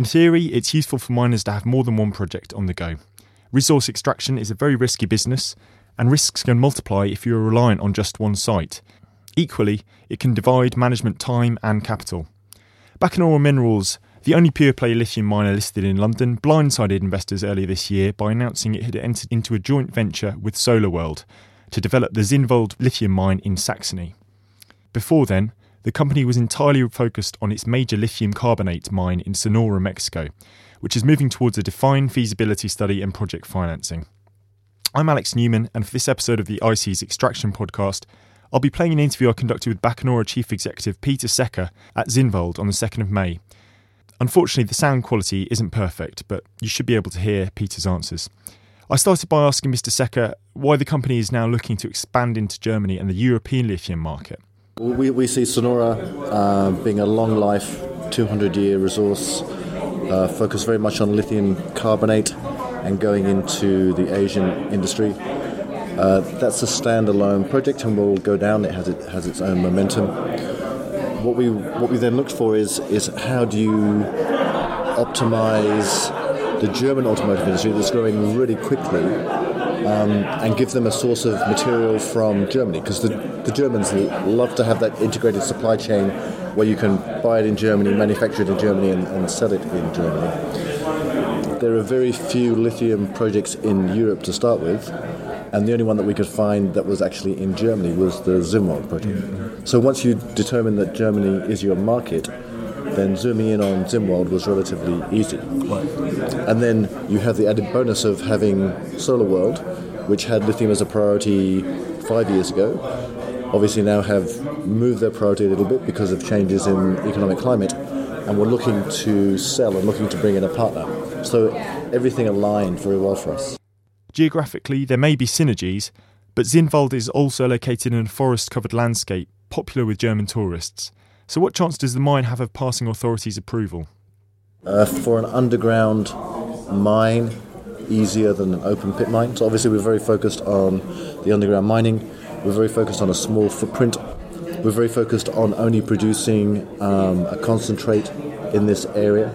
In theory, it's useful for miners to have more than one project on the go. Resource extraction is a very risky business, and risks can multiply if you are reliant on just one site. Equally, it can divide management time and capital. Bacanora Minerals, the only pure play lithium miner listed in London, blindsided investors earlier this year by announcing it had entered into a joint venture with SolarWorld to develop the Zinnwald lithium mine in Saxony. Before then, the company was entirely focused on its major lithium carbonate mine in Sonora, Mexico, which is moving towards a defined feasibility study and project financing. I'm Alex Newman, and for this episode of the IC's Extraction podcast, I'll be playing an interview I conducted with Bacanora Chief Executive Peter Secker at Zinnwald on the 2nd of May. Unfortunately, the sound quality isn't perfect, but you should be able to hear Peter's answers. I started by asking Mr. Secker why the company is now looking to expand into Germany and the European lithium market. We, we see Sonora uh, being a long life, 200 year resource, uh, focused very much on lithium carbonate and going into the Asian industry. Uh, that's a standalone project and will go down. It has it has its own momentum. What we what we then looked for is is how do you optimize the German automotive industry that's growing really quickly um, and give them a source of material from Germany because the, the Germans love to have that integrated supply chain where you can buy it in Germany, manufacture it in Germany, and, and sell it in Germany. There are very few lithium projects in Europe to start with, and the only one that we could find that was actually in Germany was the Zinnwald project. So once you determine that Germany is your market, then zooming in on Zinnwald was relatively easy. And then you have the added bonus of having SolarWorld, which had lithium as a priority five years ago. Obviously, now have moved their priority a little bit because of changes in economic climate, and we're looking to sell and looking to bring in a partner. So everything aligned very well for us. Geographically, there may be synergies, but Zinnwald is also located in a forest covered landscape popular with German tourists. So, what chance does the mine have of passing authorities' approval? Uh, for an underground mine, easier than an open pit mine. So, obviously, we're very focused on the underground mining, we're very focused on a small footprint, we're very focused on only producing um, a concentrate in this area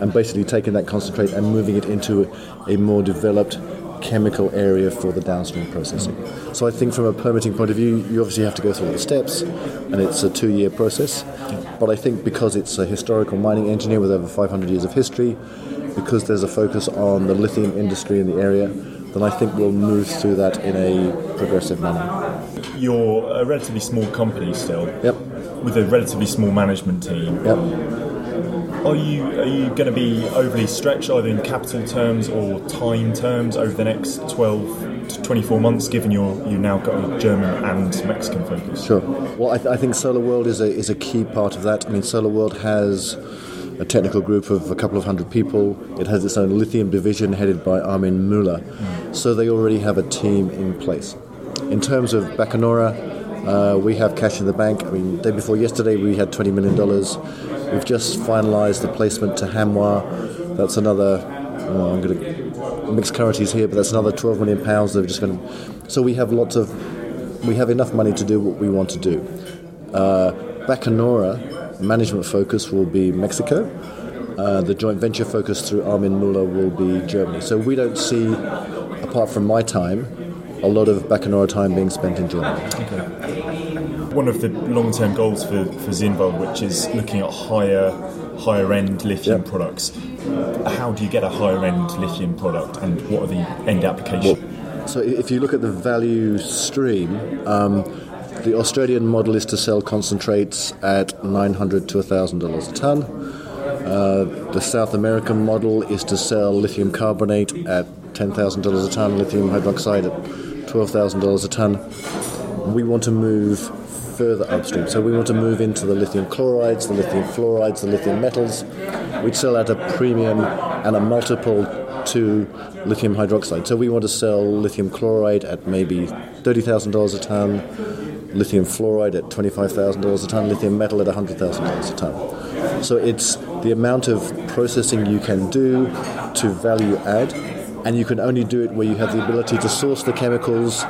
and basically taking that concentrate and moving it into a more developed chemical area for the downstream processing. So I think from a permitting point of view, you obviously have to go through all the steps, and it's a two-year process. But I think because it's a historical mining engineer with over 500 years of history, because there's a focus on the lithium industry in the area, then I think we'll move through that in a progressive manner. You're a relatively small company still. Yep. With a relatively small management team. Yep. Are you are you going to be overly stretched either in capital terms or time terms over the next 12 to 24 months, given you're you've now got a German and Mexican focus? Sure. Well, I, th- I think SolarWorld is a is a key part of that. I mean, SolarWorld has a technical group of a couple of hundred people. It has its own lithium division headed by Armin Müller. Mm. So they already have a team in place. In terms of Bacanora, uh, we have cash in the bank. I mean, day before yesterday, we had $20 million. We've just finalised the placement to Hanwa. That's another, oh, I'm going to mix currencies here, but that's another 12 million pounds. They're just going to. So we have lots of, we have enough money to do what we want to do. Uh, Bacanora, management focus will be Mexico. Uh, the joint venture focus through Armin Muller will be Germany. So we don't see, apart from my time, a lot of Bacanora time being spent in Germany. Okay. One of the long-term goals for, for Zinnwald, which is looking at higher higher end lithium yep. products. How do you get a higher end lithium product, and what are the end applications? Well, so if you look at the value stream. Um, the Australian model is to sell concentrates at 900 to $1,000 a tonne. Uh, the South American model is to sell lithium carbonate at $10,000 a tonne, lithium hydroxide at $12,000 a tonne. We want to move further upstream. So we want to move into the lithium chlorides, the lithium fluorides, the lithium metals. We'd sell at a premium and a multiple to lithium hydroxide. So we want to sell lithium chloride at maybe $30,000 a tonne, lithium fluoride at $25,000 a tonne, lithium metal at $100,000 a tonne. So it's the amount of processing you can do to value add and you can only do it where you have the ability to source the chemicals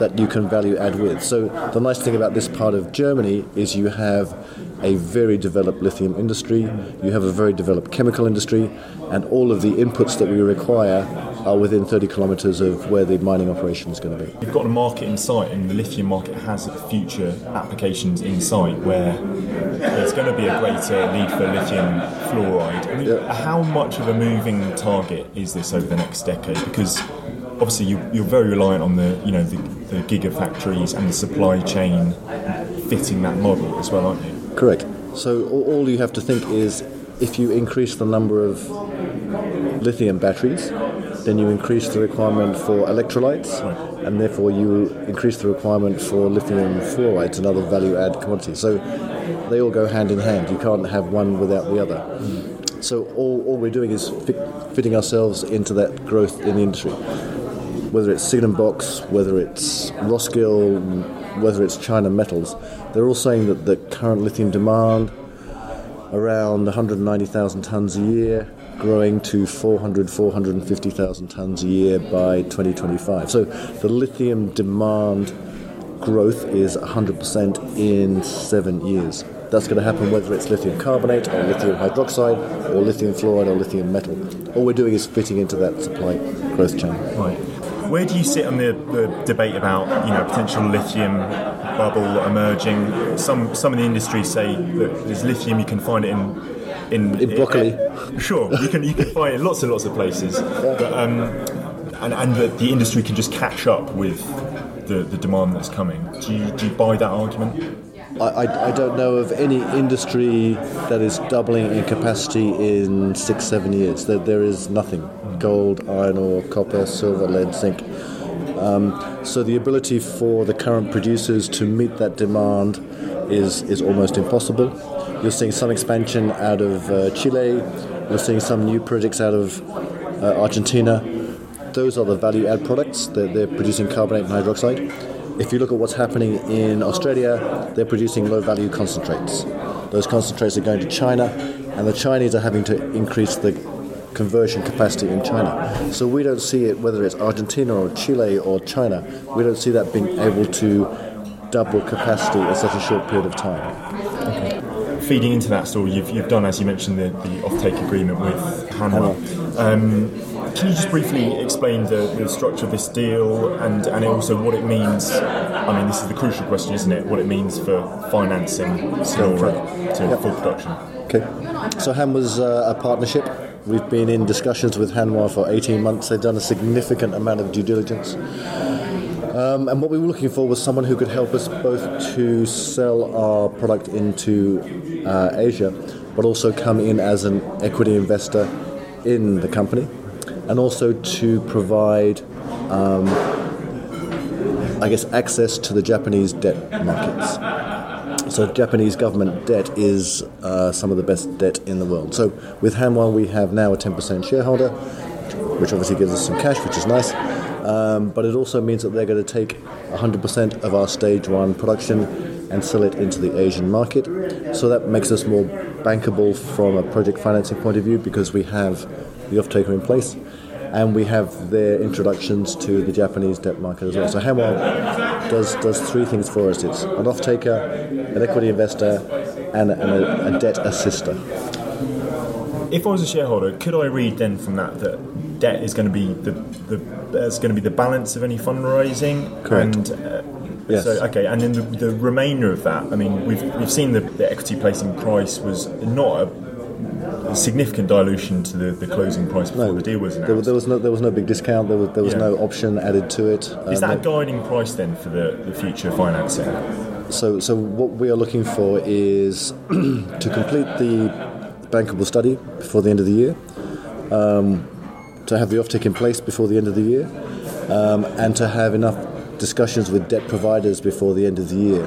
that you can value add with. So the nice thing about this part of Germany is you have a very developed lithium industry, you have a very developed chemical industry, and all of the inputs that we require are within 30 kilometres of where the mining operation is going to be. You've got a market in sight, and the lithium market has future applications in sight where there's going to be a greater need for lithium fluoride. I mean, yeah. How much of a moving target is this over the next decade? Because obviously you, are very reliant on the you know the, the gigafactories and the supply chain fitting that model as well, aren't you? Correct. So all you have to think is if you increase the number of lithium batteries, then you increase the requirement for electrolytes, right. and therefore you increase the requirement for lithium fluoride, another value add commodity. So they all go hand in hand. You can't have one without the other. Mm. So all, all we're doing is fit, fitting ourselves into that growth in the industry. Whether it's SignumBOX, whether it's Roskill, whether it's China Metals, they're all saying that the current lithium demand around 190,000 tons a year, growing to 400, 450,000 tons a year by 2025. So the lithium demand growth is 100% in seven years. That's going to happen whether it's lithium carbonate or lithium hydroxide or lithium fluoride or lithium metal. All we're doing is fitting into that supply growth chain. Right. Where do you sit on the, the debate about you know potential lithium bubble emerging? Some some in the industry say that there's lithium you can find it in in, in broccoli. Uh, sure, you can you can find it in lots and lots of places, yeah. but, um, and and that the industry can just catch up with the, the demand that's coming. Do you, do you buy that argument? I, I, don't know of any industry that is doubling in capacity in six, seven years. There, there is nothing. Gold, iron ore, copper, silver, lead, zinc. Um, so the ability for the current producers to meet that demand is, is almost impossible. You're seeing some expansion out of uh, Chile. You're seeing some new projects out of uh, Argentina. Those are the value add products. They're, they're producing carbonate and hydroxide. If you look at what's happening in Australia, they're producing low value concentrates. Those concentrates are going to China, and the Chinese are having to increase the conversion capacity in China. So we don't see it, whether it's Argentina or Chile or China, we don't see that being able to double capacity in such a short period of time. Okay. Feeding into that story, you've, you've done, as you mentioned, the, the off-take agreement with Hanwa. Um, can you just briefly explain the, the structure of this deal and, and also what it means? I mean, this is the crucial question, isn't it? What it means for financing Sonora to yep. full production. Okay. So Hanwa's uh, a partnership. We've been in discussions with Hanwa for 18 months. They've done a significant amount of due diligence. Um, and what we were looking for was someone who could help us both to sell our product into uh, Asia, but also come in as an equity investor in the company and also to provide, um, I guess, access to the Japanese debt markets. So, Japanese government debt is uh, some of the best debt in the world. So, with Hanwa, we have now a 10% shareholder, which obviously gives us some cash, which is nice. Um, but it also means that they're going to take 100% of our stage one production and sell it into the Asian market. So that makes us more bankable from a project financing point of view because we have the off-taker in place and we have their introductions to the Japanese debt market as well. So Hanwa does does three things for us: it's an off-taker, an equity investor, and, and a, a, debt assister. If I was a shareholder, could I read then from that that debt is going to be the the is going to be the balance of any fundraising? Correct. And, uh, Yes. So, okay, and then the, the, remainder of that, I mean, we've, we've seen the, the equity placing price was not a significant dilution to the, the closing price before no, the deal was announced. There, there, was no there was no big discount. There was there was yeah. no option added to it. Is um, that a guiding price then for the, the future financing? So so what we are looking for is to complete the bankable study before the end of the year, um, to have the offtake in place before the end of the year, um, and to have enough discussions with debt providers before the end of the year.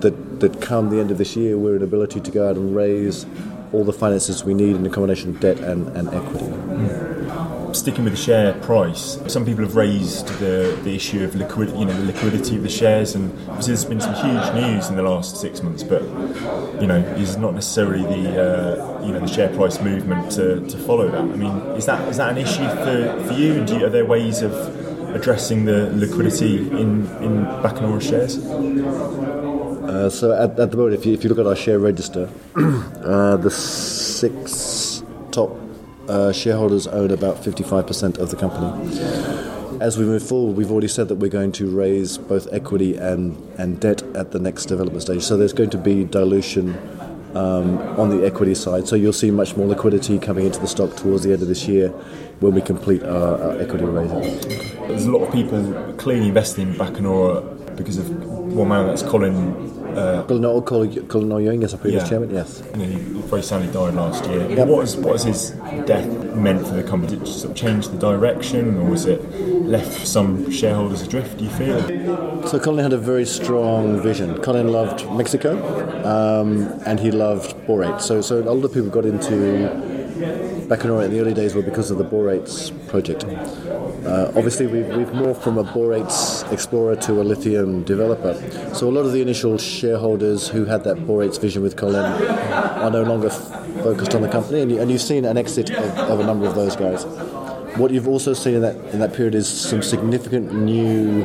That, that come the end of this year, we're in ability to go out and raise all the finances we need in a combination of debt and, and equity. Mm. Sticking with the share price, some people have raised the, the issue of liquid, you know, the liquidity of the shares, and obviously there's been some huge news in the last six months. But you know, is not necessarily the uh, you know the share price movement to, to follow that. I mean, is that is that an issue for, for you? And you, are there ways of addressing the liquidity in, in Bacanora shares? Uh, so at, at, the moment, if you, if you look at our share register, uh, the six top uh, shareholders own about 55% of the company. As we move forward, we've already said that we're going to raise both equity and, and debt at the next development stage. So there's going to be dilution um, on the equity side. So you'll see much more liquidity coming into the stock towards the end of this year when we complete our, our equity raising. There's a lot of people clearly investing in Bacanora because of one man, that's Colin uh, Colin, Colin Ewing as a previous yeah. chairman, yes. And he very sadly died last year. Yep. What, has, what has his death meant for the company? Did it sort of change the direction, or was it left some shareholders adrift, do you feel? So Colin had a very strong vision. Colin loved Mexico, um, and he loved borate. So, so a lot of people got into Bacanora in the early days were because of the borates project. Uh, obviously, we've, we've morphed from a borates explorer to a lithium developer. So a lot of the initial shareholders who had that borates vision with Colin are no longer f- focused on the company, and, you, and you've seen an exit of, of, a number of those guys. What you've also seen in that in that period is some significant new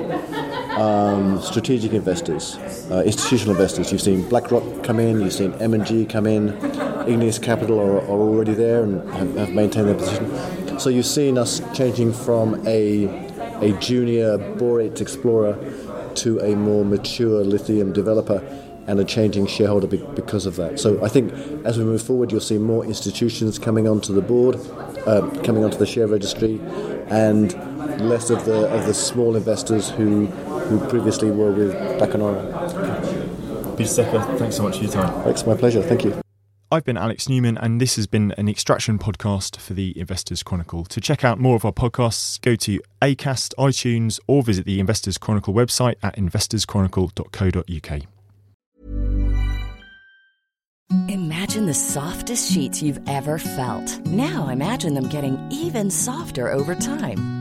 um, strategic investors, uh, institutional investors. You've seen BlackRock come in, you've seen M&G come in, Igneous Capital are, are already there and have, have, maintained their position. So you've seen us changing from a, a junior borate explorer to a more mature lithium developer and a changing shareholder because of that. So I think as we move forward, you'll see more institutions coming onto the board, uh, coming onto the share registry, and less of the of the small investors who who previously were with Bacanora. Peter Secker, thanks so much for your time. It's my pleasure. Thank you. I've been Alex Newman, and this has been an extraction podcast for the Investors Chronicle. To check out more of our podcasts, go to Acast, iTunes, or visit the Investors Chronicle website at investorschronicle.co.uk. Imagine the softest sheets you've ever felt. Now imagine them getting even softer over time.